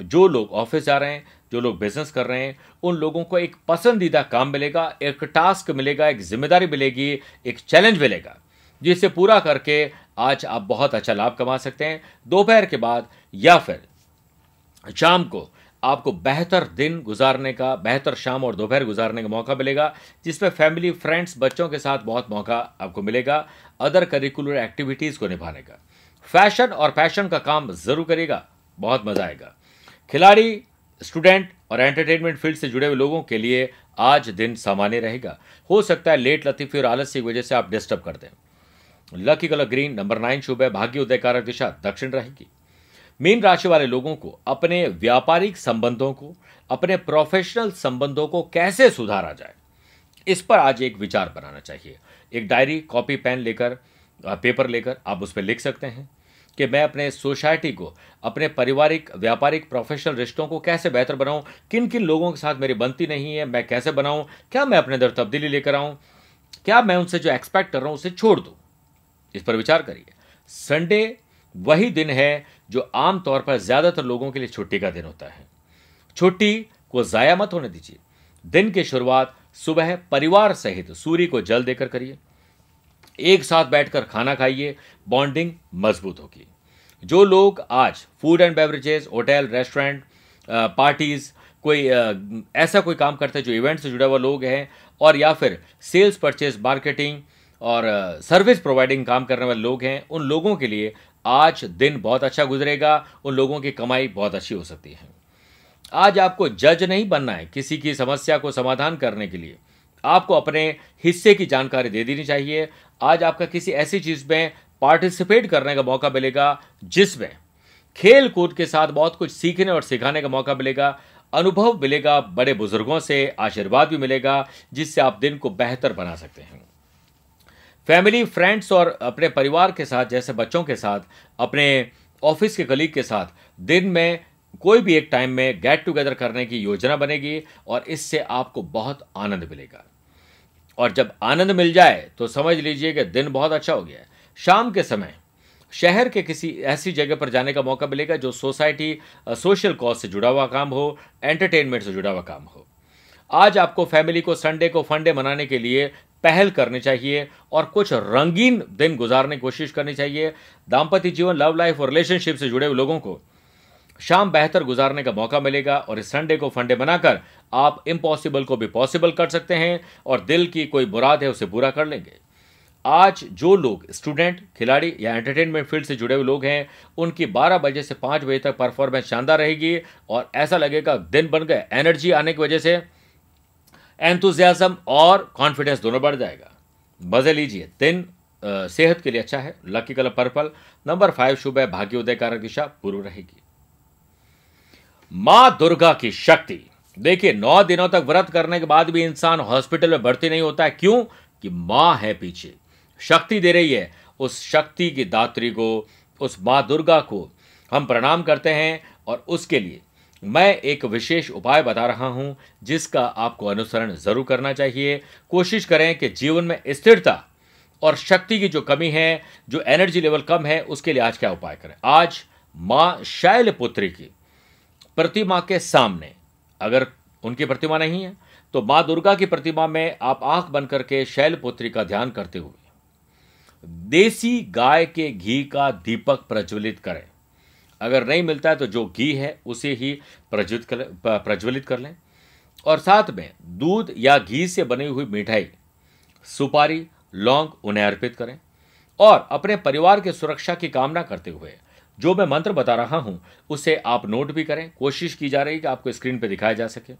जो लोग ऑफ़िस जा रहे हैं, जो लोग बिज़नेस कर रहे हैं, उन लोगों को एक पसंदीदा काम मिलेगा, एक टास्क मिलेगा, एक ज़िम्मेदारी मिलेगी, एक चैलेंज मिलेगा, जिसे पूरा करके आज आप बहुत अच्छा लाभ कमा सकते हैं। दोपहर के बाद या फिर शाम को आपको बेहतर दिन गुजारने का, बेहतर शाम और दोपहर गुजारने का मौका मिलेगा जिसमें फैमिली फ्रेंड्स बच्चों के साथ बहुत मौका आपको मिलेगा अदर करिकुलर एक्टिविटीज़ को निभाने का। फ़ैशन और पैशन का काम ज़रूर करेगा बहुत मज़ा आएगा। खिलाड़ी स्टूडेंट और एंटरटेनमेंट फ़ील्ड से जुड़े हुए लोगों के लिए आज दिन सामान्य रहेगा। हो सकता है लेट लतीफ़ी और आलस्य की वजह से आप डिस्टर्ब कर दें। Lucky colour green, number nine शुभ है, भाग्य उदयकारक दिशा, दक्षिण रहेगी। मीन राशि वाले लोगों को अपने व्यापारिक संबंधों को, अपने प्रोफेशनल संबंधों को कैसे सुधारा जाए, इस पर आज एक विचार बनाना चाहिए। एक डायरी कॉपी पेन लेकर पेपर लेकर आप उस पर लिख सकते हैं कि मैं अपने सोसाइटी को, अपने पारिवारिक, व्यापारिक प्रोफेशनल रिश्तों को कैसे बेहतर बनाऊँ किन किन लोगों के साथ मेरी बनती नहीं है, मैं कैसे बनाऊँ, क्या मैं अपने अंदर तब्दीली लेकर आऊँ, क्या मैं उनसे जो एक्सपेक्ट कर रहा हूँ उसे छोड़ दूँ। इस पर विचार करिए। संडे वही दिन है जो आमतौर पर ज़्यादातर लोगों के लिए छुट्टी का दिन होता है। छुट्टी को जाया मत होने दीजिए। दिन की शुरुआत सुबह परिवार सहित सूर्य को जल देकर करिए। एक साथ बैठकर खाना खाइए बॉन्डिंग मज़बूत होगी। जो लोग आज food and beverages hotel restaurant parties कोई ऐसा कोई काम करते हैं जो इवेंट से जुड़ा हुआ लोग हैं, और या फिर सेल्स परचेज मार्केटिंग और सर्विस प्रोवाइडिंग काम करने वाले लोग हैं, उन लोगों के लिए आज दिन बहुत अच्छा गुजरेगा, उन लोगों की कमाई बहुत अच्छी हो सकती है। आज आपको जज नहीं बनना है किसी की समस्या को समाधान करने के लिए। आपको अपने हिस्से की जानकारी दे देनी चाहिए। आज आपका किसी ऐसी चीज़ में पार्टिसिपेट करने का मौका मिलेगा जिसमें खेल कूद के साथ बहुत कुछ सीखने और सिखाने का मौका मिलेगा, अनुभव मिलेगा बड़े बुज़ुर्गों से, आशीर्वाद भी मिलेगा, जिससे आप दिन को बेहतर बना सकते हैं। फैमिली, फ्रेंड्स और अपने परिवार के साथ, जैसे बच्चों के साथ, अपने ऑफ़िस के कलीग के साथ, दिन में कोई भी एक टाइम में गेट टुगेदर करने की योजना बनेगी और इससे आपको बहुत आनंद मिलेगा। और जब आनंद मिल जाए तो समझ लीजिए कि दिन बहुत अच्छा हो गया है। शाम के समय, शहर के किसी ऐसी जगह पर जाने का मौका मिलेगा जो सोसाइटी सोशल कॉज से जुड़ा हुआ काम हो एंटरटेनमेंट से जुड़ा हुआ काम हो। आज आपको फैमिली को संडे को फंडे मनाने के लिए पहल करनी चाहिए और कुछ रंगीन दिन गुजारने की कोशिश करनी चाहिए। दाम्पत्य जीवन लव लाइफ और रिलेशनशिप से जुड़े हुए लोगों को शाम बेहतर गुजारने का मौका मिलेगा और इस संडे को फंडे बनाकर आप इम्पॉसिबल को भी पॉसिबल कर सकते हैं और दिल की कोई मुराद है उसे पूरा कर लेंगे। आज जो लोग स्टूडेंट खिलाड़ी या एंटरटेनमेंट फ़ील्ड से जुड़े हुए लोग हैं, उनकी 12 बजे से 5 बजे तक परफॉर्मेंस शानदार रहेगी और ऐसा लगेगा दिन बन गए एनर्जी आने की वजह से एंथुजियाजम और कॉन्फिडेंस दोनों बढ़ जाएगा। मज़े लीजिए, दिन सेहत के लिए अच्छा है। Lucky colour purple number five शुभ है, भाग्य उदय कारक दिशा, पूर्व रहेगी। माँ दुर्गा की शक्ति। देखिए, नौ दिनों तक व्रत करने के बाद भी इंसान हॉस्पिटल में भर्ती नहीं होता है। क्यों? कि माँ है पीछे। शक्ति दे रही है। उस शक्ति की दात्री को, उस माँ दुर्गा को हम प्रणाम करते हैं और उसके लिए मैं एक विशेष उपाय बता रहा हूँ, जिसका आपको अनुसरण ज़रूर करना चाहिए। कोशिश करें कि जीवन में स्थिरता और शक्ति की जो कमी है, जो एनर्जी लेवल कम है, उसके लिए आज क्या उपाय करें? आज माँ शैलपुत्री की प्रतिमा के सामने, अगर उनकी प्रतिमा नहीं है तो माँ दुर्गा की प्रतिमा में आप आँख बंद करके शैलपुत्री का ध्यान करते हुए देसी गाय के घी का दीपक प्रज्वलित करें। अगर नहीं मिलता है तो जो घी है, उसे ही प्रज्वलित कर प्रज्वलित कर लें। और साथ में दूध या घी से बनी हुई मिठाई, सुपारी, लौंग, उन्हें अर्पित करें। और अपने परिवार की सुरक्षा की कामना करते हुए, जो मैं मंत्र बता रहा हूँ, उसे आप नोट भी करें। कोशिश की जा रही है कि आपको स्क्रीन पर दिखाया जा सके।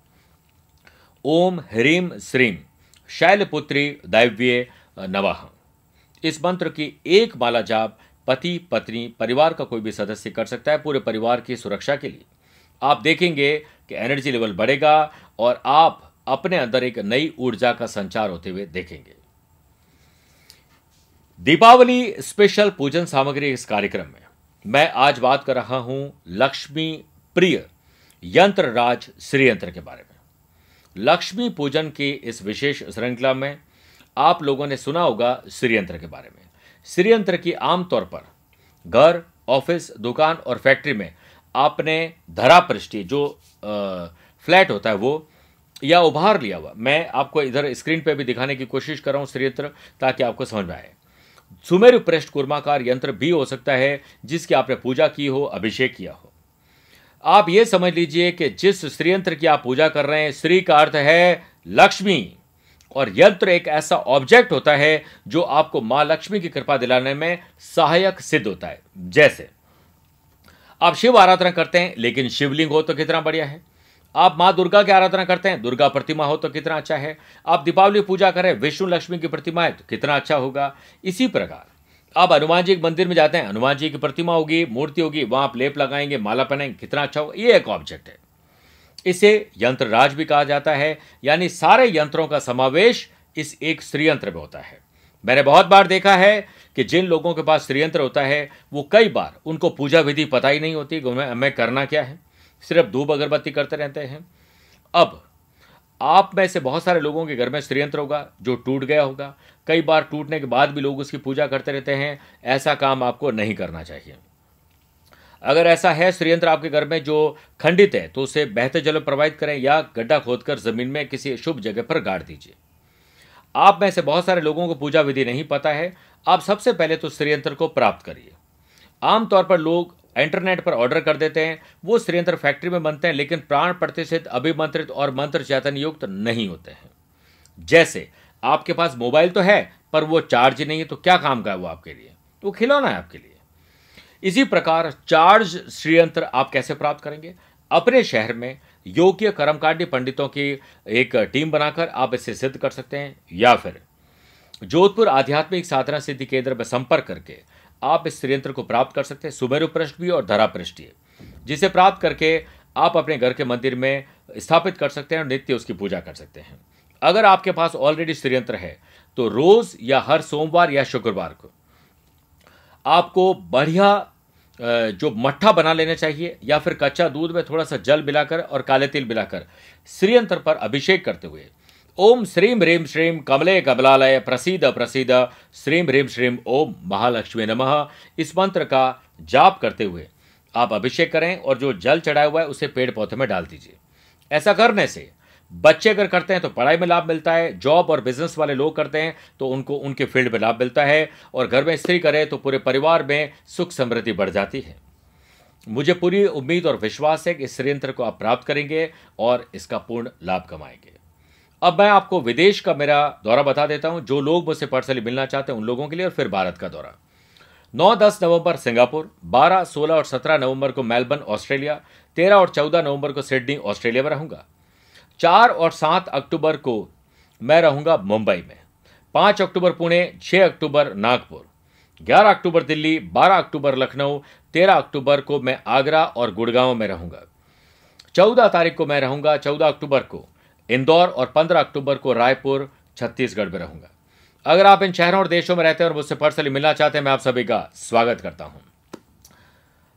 ओम ह्रीम श्रीम शैलपुत्री दैव्य नवाह इस मंत्र की एक माला जाप पति, पत्नी, परिवार का कोई भी सदस्य कर सकता है पूरे परिवार की सुरक्षा के लिए। आप देखेंगे कि एनर्जी लेवल बढ़ेगा और आप अपने अंदर एक नई ऊर्जा का संचार होते हुए देखेंगे। दीपावली स्पेशल पूजन सामग्री इस कार्यक्रम में। मैं आज बात कर रहा हूँ लक्ष्मी प्रिय यंत्र राज श्री यंत्र के बारे में। लक्ष्मी पूजन की इस विशेष श्रृंखला में आप लोगों ने सुना होगा श्रीयंत्र के बारे में। श्री यंत्र की आमतौर पर घर, ऑफ़िस, दुकान और फैक्ट्री में आपने धरा पृष्ठि जो फ्लैट होता है वो या उभार लिया हुआ। मैं आपको इधर स्क्रीन पे भी दिखाने की कोशिश कर रहा हूँ श्रीयंत्र ताकि आपको समझ में आए। सुमेरु पृष्ठ कुर्माकार यंत्र भी हो सकता है, जिसकी आपने पूजा की हो, अभिषेक किया हो। आप ये समझ लीजिए कि जिस श्रीयंत्र की आप पूजा कर रहे हैं श्री का अर्थ है लक्ष्मी। और यंत्र एक ऐसा ऑब्जेक्ट होता है जो आपको माँ लक्ष्मी की कृपा दिलाने में सहायक सिद्ध होता है। जैसे, आप शिव आराधना करते हैं, लेकिन शिवलिंग हो तो कितना बढ़िया है। आप माँ दुर्गा की आराधना करते हैं, दुर्गा प्रतिमा हो तो कितना अच्छा है। आप दीपावली पूजा करें, विष्णु लक्ष्मी की प्रतिमा है तो कितना अच्छा होगा। इसी प्रकार, आप हनुमान जी के मंदिर में जाते हैं, हनुमान जी की प्रतिमा होगी, मूर्ति होगी, वहाँ आप लेप लगाएँगे, माला पहनेंगे कितना अच्छा होगा। ये एक ऑब्जेक्ट है। इसे यंत्र राज भी कहा जाता है, यानी सारे यंत्रों का समावेश इस एक श्रीयंत्र में होता है। मैंने बहुत बार देखा है कि जिन लोगों के पास श्रीयंत्र होता है, वो कई बार उनको पूजा विधि पता ही नहीं होती कि हमें करना क्या है? सिर्फ़ धूप अगरबत्ती करते रहते हैं। अब आप में से बहुत सारे लोगों के घर में श्रीयंत्र होगा, जो टूट गया होगा। कई बार टूटने के बाद भी लोग उसकी पूजा करते रहते हैं। ऐसा काम आपको नहीं करना चाहिए। अगर ऐसा है श्रीयंत्र आपके घर में जो खंडित है तो उसे बेहतर जल प्रवाहित करें या गड्ढा खोदकर ज़मीन में किसी शुभ जगह पर गाड़ दीजिए। आप में से बहुत सारे लोगों को पूजा विधि नहीं पता है। आप सबसे पहले तो श्रीयंत्र को प्राप्त करिए। आमतौर पर लोग इंटरनेट पर ऑर्डर कर देते हैं। वो श्रीयंत्र फैक्ट्री में बनते हैं, लेकिन प्राण प्रतिष्ठित, अभिमंत्रित और मंत्र चैतन्य युक्त नहीं होते हैं। जैसे, आपके पास मोबाइल तो है, पर वो चार्ज नहीं है तो क्या काम का है वो आपके लिए? वो खिलौना है आपके लिए। इसी प्रकार चार्ज श्रीयंत्र आप कैसे प्राप्त करेंगे? अपने शहर में योग्य कर्मकांडी पंडितों की एक टीम बनाकर आप इसे सिद्ध कर सकते हैं, या फिर जोधपुर आध्यात्मिक साधना सिद्धि केंद्र में संपर्क करके आप इस श्रीयंत्र को प्राप्त कर सकते हैं, सुमेरु पृष्ठ भी और धरा पृष्ठ जिसे प्राप्त करके आप अपने घर के मंदिर में स्थापित कर सकते हैं और नित्य उसकी पूजा कर सकते हैं। अगर आपके पास ऑलरेडी श्रीयंत्र है तो रोज या हर सोमवार या शुक्रवार को आपको बढ़िया जो मट्ठा बना लेना चाहिए या फिर कच्चा दूध में थोड़ा सा जल मिलाकर और काले तिल मिलाकर श्रीयंत्र पर अभिषेक करते हुए। ओम श्रीम ह्रीम श्रीम कमले कमलालय प्रसिद प्रसिद। श्रीम ह्रीम श्रीम ओम महालक्ष्मी नमः। इस मंत्र का जाप करते हुए आप अभिषेक करें और जो जल चढ़ाया हुआ है उसे पेड़ पौधे में डाल दीजिए। ऐसा करने से बच्चे अगर करते हैं तो पढ़ाई में लाभ मिलता है जॉब और बिज़नेस वाले लोग करते हैं तो उनको उनके फ़ील्ड में लाभ मिलता है और घर में स्त्री करें तो पूरे परिवार में सुख समृद्धि बढ़ जाती है। मुझे पूरी उम्मीद और विश्वास है कि इस श्रीयंत्र को आप प्राप्त करेंगे और इसका पूर्ण लाभ कमाएँगे। अब मैं आपको विदेश का मेरा दौरा बता देता हूँ जो लोग मुझसे पर्सनली मिलना चाहते हैं उन लोगों के लिए और फिर भारत का दौरा। 9-10 नवंबर सिंगापुर 12, 16 और 17 नवंबर को मेलबर्न ऑस्ट्रेलिया 13 और 14 नवंबर को सिडनी ऑस्ट्रेलिया में रहूँगा। 4 और सात अक्टूबर को मैं रहूँगा मुंबई में। 5 अक्टूबर पुणे 6 अक्टूबर नागपुर। 11 अक्टूबर दिल्ली 12 अक्टूबर लखनऊ 13 अक्टूबर को मैं आगरा और गुड़गांव में रहूँगा। 14 तारीख को मैं रहूँगा 14 अक्टूबर को इंदौर और 15 अक्टूबर को रायपुर, छत्तीसगढ़ में रहूँगा। अगर आप इन शहरों और देशों में रहते हैं और मुझसे पर्सनली मिलना चाहते हैं, मैं आप सभी का स्वागत करता हूँ।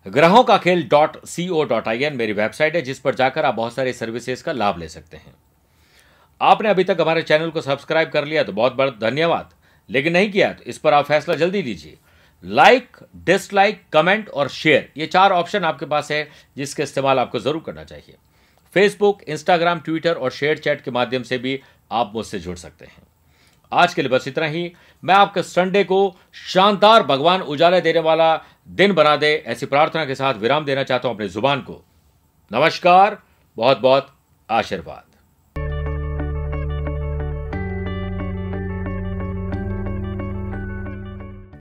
ग्रहों का खेल dot C O dot I N मेरी वेबसाइट है, जिस पर जाकर आप बहुत सारे सर्विसेज़ का लाभ ले सकते हैं। आपने अभी तक हमारे चैनल को सब्सक्राइब कर लिया तो बहुत बहुत धन्यवाद। लेकिन नहीं किया तो इस पर आप फैसला जल्दी लीजिए लाइक डिसलाइक कमेंट और शेयर ये चार ऑप्शन आपके पास है, जिसका इस्तेमाल आपको ज़रूर करना चाहिए। फेसबुक इंस्टाग्राम ट्विटर और शेयर चैट के माध्यम से भी आप मुझसे जुड़ सकते हैं। आज के लिए बस इतना ही। मैं आपके संडे को शानदार भगवान उजाला देने वाला दिन बना दे, ऐसी प्रार्थना के साथ विराम देना चाहता हूँ अपनी ज़ुबान को। नमस्कार बहुत बहुत आशीर्वाद।